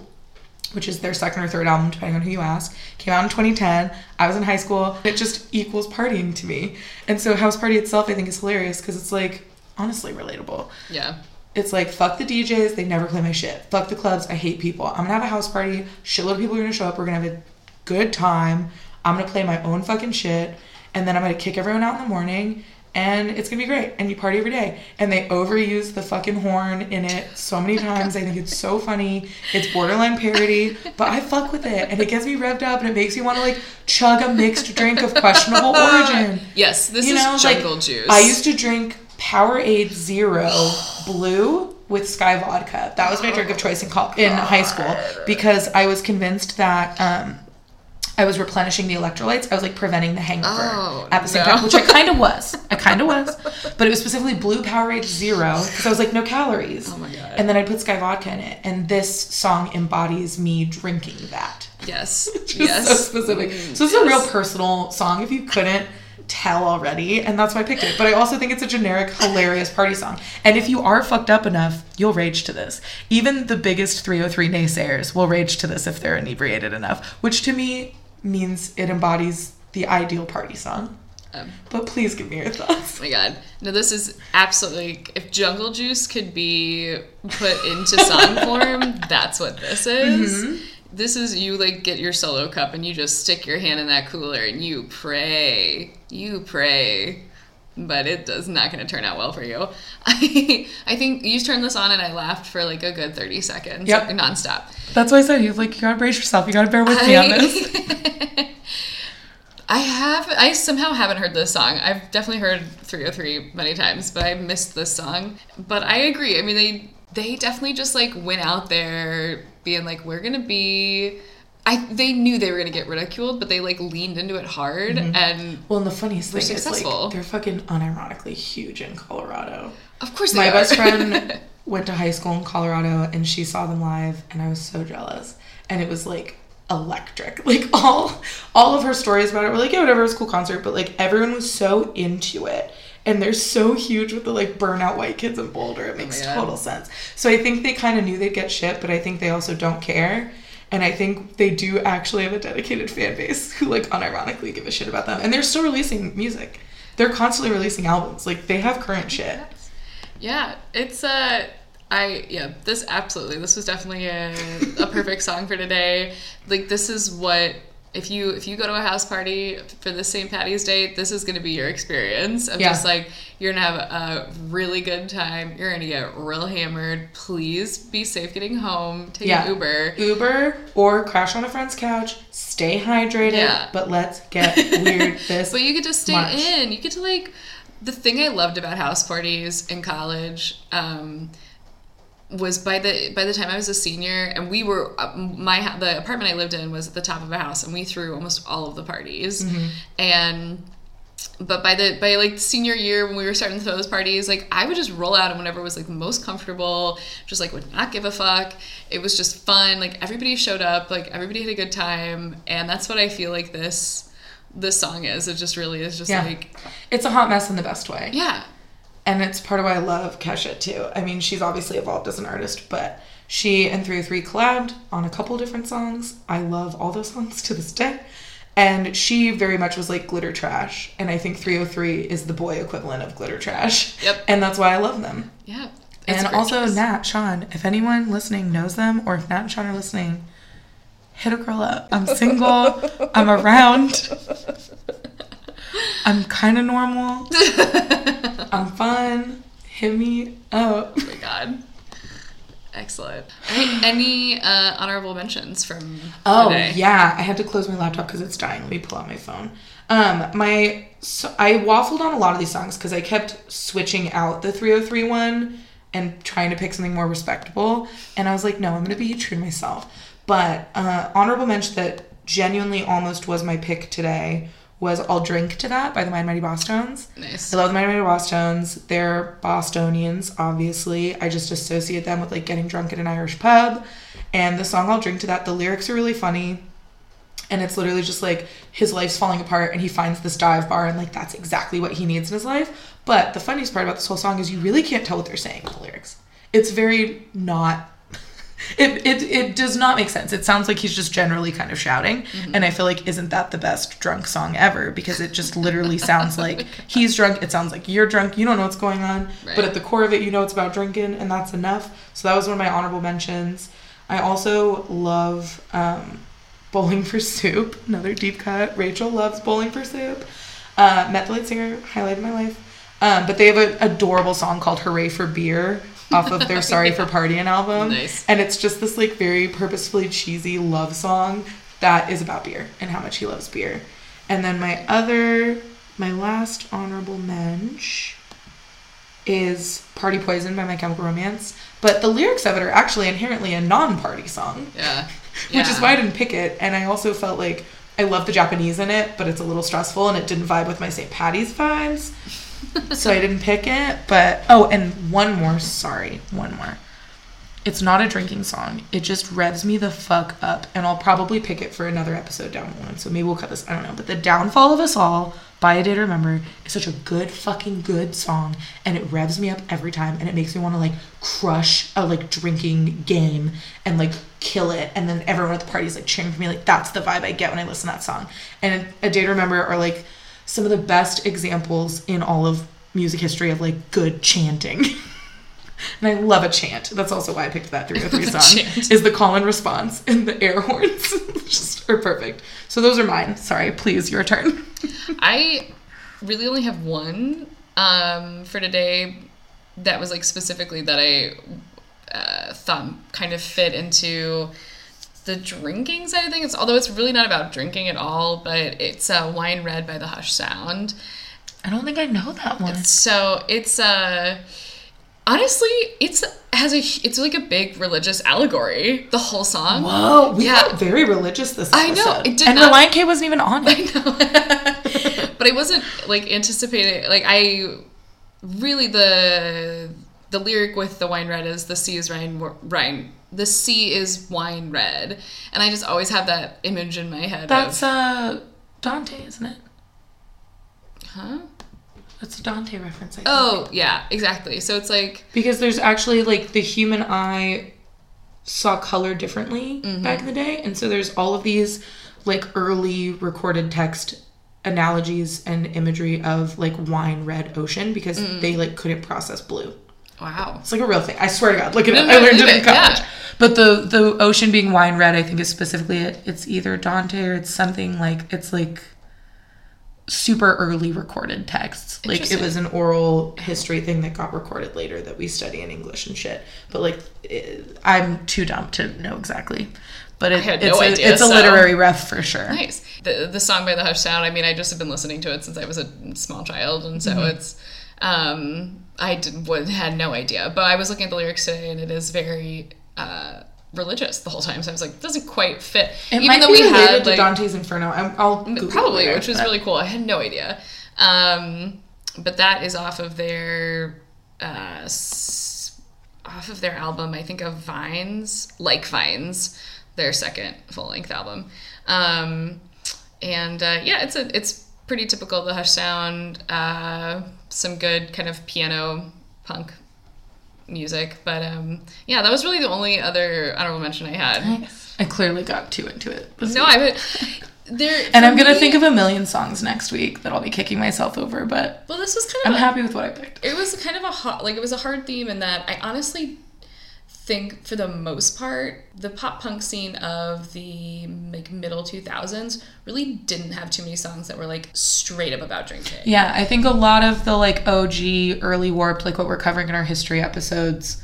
which is their second or third album, depending on who you ask. Came out in 2010. I was in high school. It just equals partying to me. And so House Party itself, I think, is hilarious because it's like honestly relatable. Yeah. It's like fuck the DJs, they never play my shit. Fuck the clubs, I hate people. I'm gonna have a house party, shitload of people are gonna show up, we're gonna have a good time. I'm gonna play my own fucking shit, and then I'm gonna kick everyone out in the morning, and it's gonna be great. And you party every day. And they overuse the fucking horn in it so many times. I think it's so funny. It's borderline parody, but I fuck with it, and it gets me revved up, and it makes me want to like chug a mixed drink of questionable origin. Yes, this You is know, like, jungle juice. I used to drink Powerade Zero Blue with Skyy Vodka. That was my drink of choice in col- in high school because I was convinced that um, I was replenishing the electrolytes. I was like preventing the hangover Oh, at the same no. time, which I kind of was. I kind of was, but it was specifically Blue Powerade Zero because I was like no calories. Oh my God. And then I put Skyy Vodka in it, and this song embodies me drinking that. yes. Yes. so specific. Mm, So it's a real personal song if you couldn't tell already, and that's why I picked it. But I also think it's a generic, hilarious party song. And if you are fucked up enough, you'll rage to this. Even the biggest 3OH!3 naysayers will rage to this if they're inebriated enough, which to me means it embodies the ideal party song. Um, But please give me your thoughts. Oh my god. No, this is absolutely. If Jungle Juice could be put into song form, that's what this is. Mm-hmm. This is you like get your solo cup and you just stick your hand in that cooler and you pray. You pray. But it does not going to turn out well for you. I I think you turned this on and I laughed for like a good 30 seconds. Yep. Like, nonstop. That's why I said you like you gotta brace yourself. You gotta bear with me on this. I have I somehow haven't heard this song. I've definitely heard 3OH!3 many times, but I missed this song. But I agree. I mean they they definitely just like went out there being like we're to be I they knew they were to get ridiculed, but they like leaned into it hard mm-hmm. and Well, and the funniest thing is like they're fucking unironically huge in Colorado. of course they my are. best friend went to high school in Colorado and she saw them live and I was so jealous. And it was like electric. Like all all of her stories about it were like, yeah, whatever, it was a cool concert, but like everyone was so into it. And they're so huge with the like burnout white kids in Boulder. It makes God. total sense. So I think they kind of knew they'd get shit, but I think they also don't care. And I think they do actually have a dedicated fan base who like unironically give a shit about them. And they're still releasing music. They're constantly releasing albums. Like they have current shit. Yeah, it's uh I yeah, this absolutely. This was definitely a, a perfect song for today. Like this is what if you if you go to a house party for the St. Patty's Day, this is going to be your experience of Yeah. just like you're going to have a really good time. You're going to get real hammered. Please be safe getting home. Take Yeah. an Uber. Uber or crash on a friend's couch. Stay hydrated, Yeah. but let's get weird this. But you get to stay March. in. You get to like the thing I loved about house parties in college um, was by the by the time I was a senior and we were uh, my the apartment I lived in was at the top of a house and we threw almost all of the parties Mm-hmm. and but by the by like senior year when we were starting to throw those parties, like I would just roll out and whenever was like most comfortable, just like would not give a fuck. It was just fun. Like everybody showed up, like everybody had a good time, and that's what I feel like this this song is. It just really is just Yeah. like It's a hot mess in the best way. yeah. And it's part of why I love Kesha too. I mean, she's obviously evolved as an artist, but she and 3OH!3 collabed on a couple different songs. I love all those songs to this day. And she very much was like glitter trash. And I think 3OH!3 is the boy equivalent of glitter trash. Yep. And that's why I love them. Yeah. And also choice. Nat, Sean, if anyone listening knows them or if Nat and Sean are listening, hit a girl up. I'm single. I'm around. I'm kind of normal. I'm fun. Hit me up. Oh my god. Excellent. Any, any uh, honorable mentions from Oh today? yeah, I had to close my laptop because it's dying. Let me pull out my phone. Um, my so I waffled on a lot of these songs because I kept switching out the 3OH!3 one and trying to pick something more respectable. And I was like, no, I'm gonna be true to myself. But uh, honorable mention that genuinely almost was my pick today was "I'll Drink to That" by the Mighty Mighty Bosstones. Nice. I love the Mighty Mighty Bosstones. They're Bostonians, obviously. I just associate them with like getting drunk at an Irish pub. And the song I'll Drink to That, the lyrics are really funny. And it's literally just like his life's falling apart and he finds this dive bar and like that's exactly what he needs in his life. But the funniest part about this whole song is you really can't tell what they're saying in the lyrics. It's very not it, it it does not make sense. It sounds like he's just generally kind of shouting, and I feel like isn't that the best drunk song ever? Because it just literally sounds like he's drunk. It sounds like you're drunk. You don't know what's going on, Right. but at the core of it, you know it's about drinking, and that's enough. So that was one of my honorable mentions. I also love um, Bowling for Soup, another deep cut. Rachel loves Bowling for Soup. Uh, met the lead singer, highlight of my life. Um, but they have an adorable song called "Hooray for Beer" off of their "Sorry for Partying" album, Nice. and it's just this like very purposefully cheesy love song that is about beer and how much he loves beer. And then my other, my last honorable mensch is "Party Poison" by My Chemical Romance. But the lyrics of it are actually inherently a non-party song Yeah. which is why I didn't pick it. And I also felt like I love the Japanese in it, but it's a little stressful and it didn't vibe with my St. Patty's vibes. So I didn't pick it. But oh, and one more. Sorry, one more. It's not a drinking song. It just revs me the fuck up, and I'll probably pick it for another episode down the line. So maybe we'll cut this. I don't know. But the downfall of us all by a day to remember is such a good fucking good song, and it revs me up every time, and it makes me want to like crush a like drinking game and like kill it, and then everyone at the party is like cheering for me. Like that's the vibe I get when I listen to that song. And a day to remember are like some of the best examples in all of music history of like good chanting. And I love a chant. That's also why I picked that 3OH!3 song. chant. Is the call and response and the air horns just are perfect. So those are mine. Sorry, please, your turn. I really only have one um, for today that was like specifically that I uh, thought kind of fit into the drinking side of things. Although it's really not about drinking at all, but it's uh, Wine Red by the Hush Sound. I don't think I know that one. So it's uh honestly it's has a it's like a big religious allegory. The whole song. Whoa, we Yeah. got very religious this I know, it did and not- Relient K wasn't even on it. but I wasn't like anticipating like I really the the lyric with the wine red is the sea is wine wine the sea is wine red and I just always have that image in my head That's of, uh Dante, isn't it? huh That's a Dante reference. I think. oh yeah exactly so it's like Because there's actually like the human eye saw color differently Mm-hmm. back in the day. And so there's all of these like early recorded text analogies and imagery of like wine red ocean because Mm. they like couldn't process blue. Wow It's like a real thing. I swear to God. Look at No, it. no, I learned it in college. yeah. But the the ocean being wine red, I think is specifically it. It's either Dante or it's something like it's like super early recorded texts. Like it was an oral history thing that got recorded later that we study in English and shit. But like it, I'm too dumb to know exactly. But it, had it's no a, idea, it's a so- literary ref for sure. nice the the song by the Hush Sound I mean I just have been listening to it since I was a small child and so Mm-hmm. it's um I did, would, had no idea but I was looking at the lyrics today and it is very uh religious the whole time so I was like doesn't quite fit It even might though be we related had to like Dante's Inferno. I'm, I'll Google it probably later, which was but- really cool I had no idea Um, but that is off of their uh, s- off of their album. I think of Vines, like Vines, their second full length album. Um, and uh, yeah, it's a it's pretty typical of the Hush sound. Uh, some good kind of piano punk music, but um, yeah, that was really the only other honorable mention I had. I clearly got too into it. No. I would. There, and I'm gonna me- think of a million songs next week that I'll be kicking myself over, but Well, this was kind of. I'm a- happy with what I picked. it was kind of a hot like it was a hard theme in that I honestly think for the most part the pop punk scene of the like middle 2000s really didn't have too many songs that were like straight up about drinking. Yeah, I think a lot of the like OG early warped, like what we're covering in our history episodes,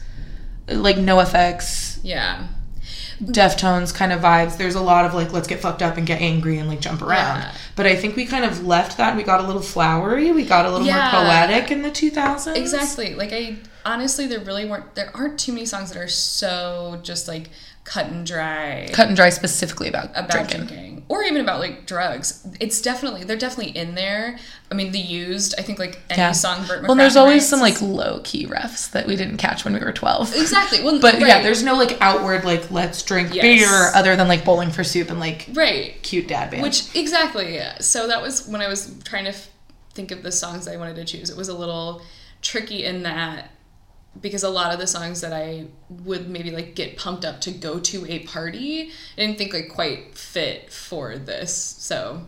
like NOFX, Yeah. Deftones kind of vibes. There's a lot of like let's get fucked up and get angry and like jump around. Yeah. But I think we kind of left that. We got a little flowery. We got a little Yeah. more poetic in the 2000s. Exactly. Like I honestly there really weren't there aren't too many songs that are so just like cut and dry Cut and dry specifically about, about drinking. drinking. or even about like drugs. It's definitely they're definitely in there. I mean, the used. I think like any Yeah. song Bert Well, there's always writes some like low key refs that we didn't catch when we were 12. exactly. Well, But yeah, there's no like outward like let's drink Yes. beer other than like bowling for soup and like right. cute dad band. Which exactly. Yeah. So that was when I was trying to f- think of the songs I wanted to choose. It was a little tricky in that because a lot of the songs that I would maybe like get pumped up to go to a party, I didn't think like quite fit for this. So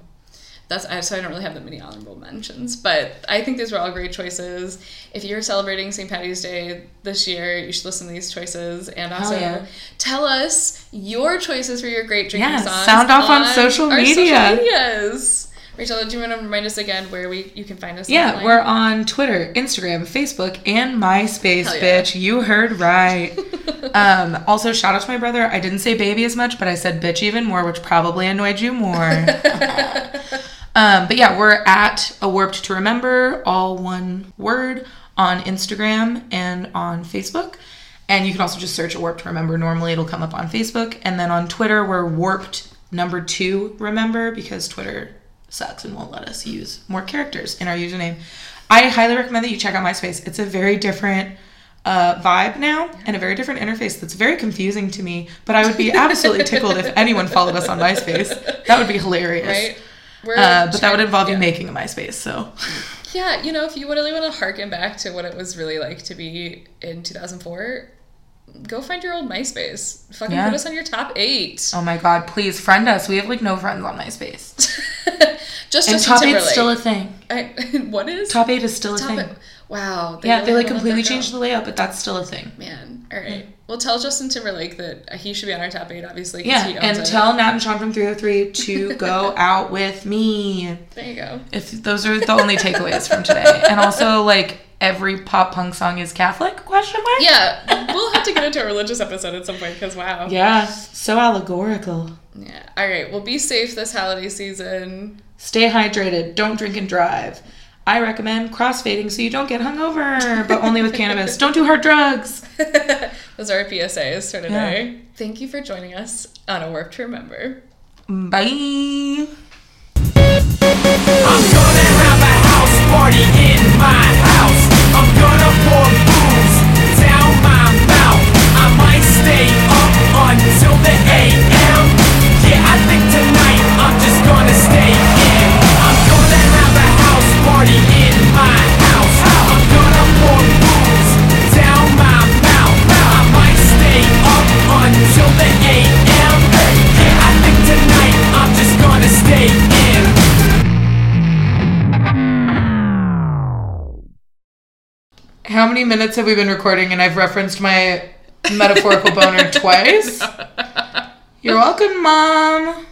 that's I so I don't really have that many honorable mentions, but I think these were all great choices. If you're celebrating St. Patty's Day this year, you should listen to these choices and also yeah. tell us your choices for your great drinking Yeah, songs. sound off on social our media. Social medias. Rachel, do you want to remind us again where we you can find us? yeah, online? we're on Twitter, Instagram, Facebook, and MySpace, yeah. bitch. You heard right. um, also, shout out to my brother. I didn't say baby as much, but I said bitch even more, which probably annoyed you more. um, but yeah, we're at A Warped to Remember, all one word, on Instagram and on Facebook. And you can also just search A Warped to Remember. Normally it'll come up on Facebook. And then on Twitter, we're Warped number two Remember because Twitter sucks and won't let us use more characters in our username. I highly recommend that you check out MySpace. It's a very different uh, vibe now and a very different interface that's very confusing to me. But I would be absolutely tickled if anyone followed us on MySpace. That would be hilarious. right. Uh, but that would involve you making a MySpace. So Yeah, you know, if you really want to harken back to what it was really like to be in 2004, go find your old MySpace. Fucking Yeah. put us on your top eight. oh my god, please friend us. We have like no friends on MySpace. Just And Justin top eight's still a thing. I, what is Top eight is still a top thing. eight? Wow. Yeah, really they like completely changed the layout, but that's still a thing. Man, all right. Well, tell Justin Timberlake that he should be on our top eight, obviously. Yeah, and it. tell Nat and Sean from 3OH!3 to go out with me. There you go. If those are the only takeaways from today. And also like every pop punk song is Catholic? Question mark? Yeah, we'll have to get into a religious episode at some point because wow. Yeah, so allegorical. Yeah. All right. Well, be safe this holiday season. Stay hydrated, don't drink and drive. I recommend crossfading so you don't get hungover, but only with cannabis. Don't do hard drugs. Those are our PSAs for today. Thank you for joining us on A Warp to Remember. Bye. How many minutes have we been recording and I've referenced my metaphorical boner twice? You're welcome, Mom.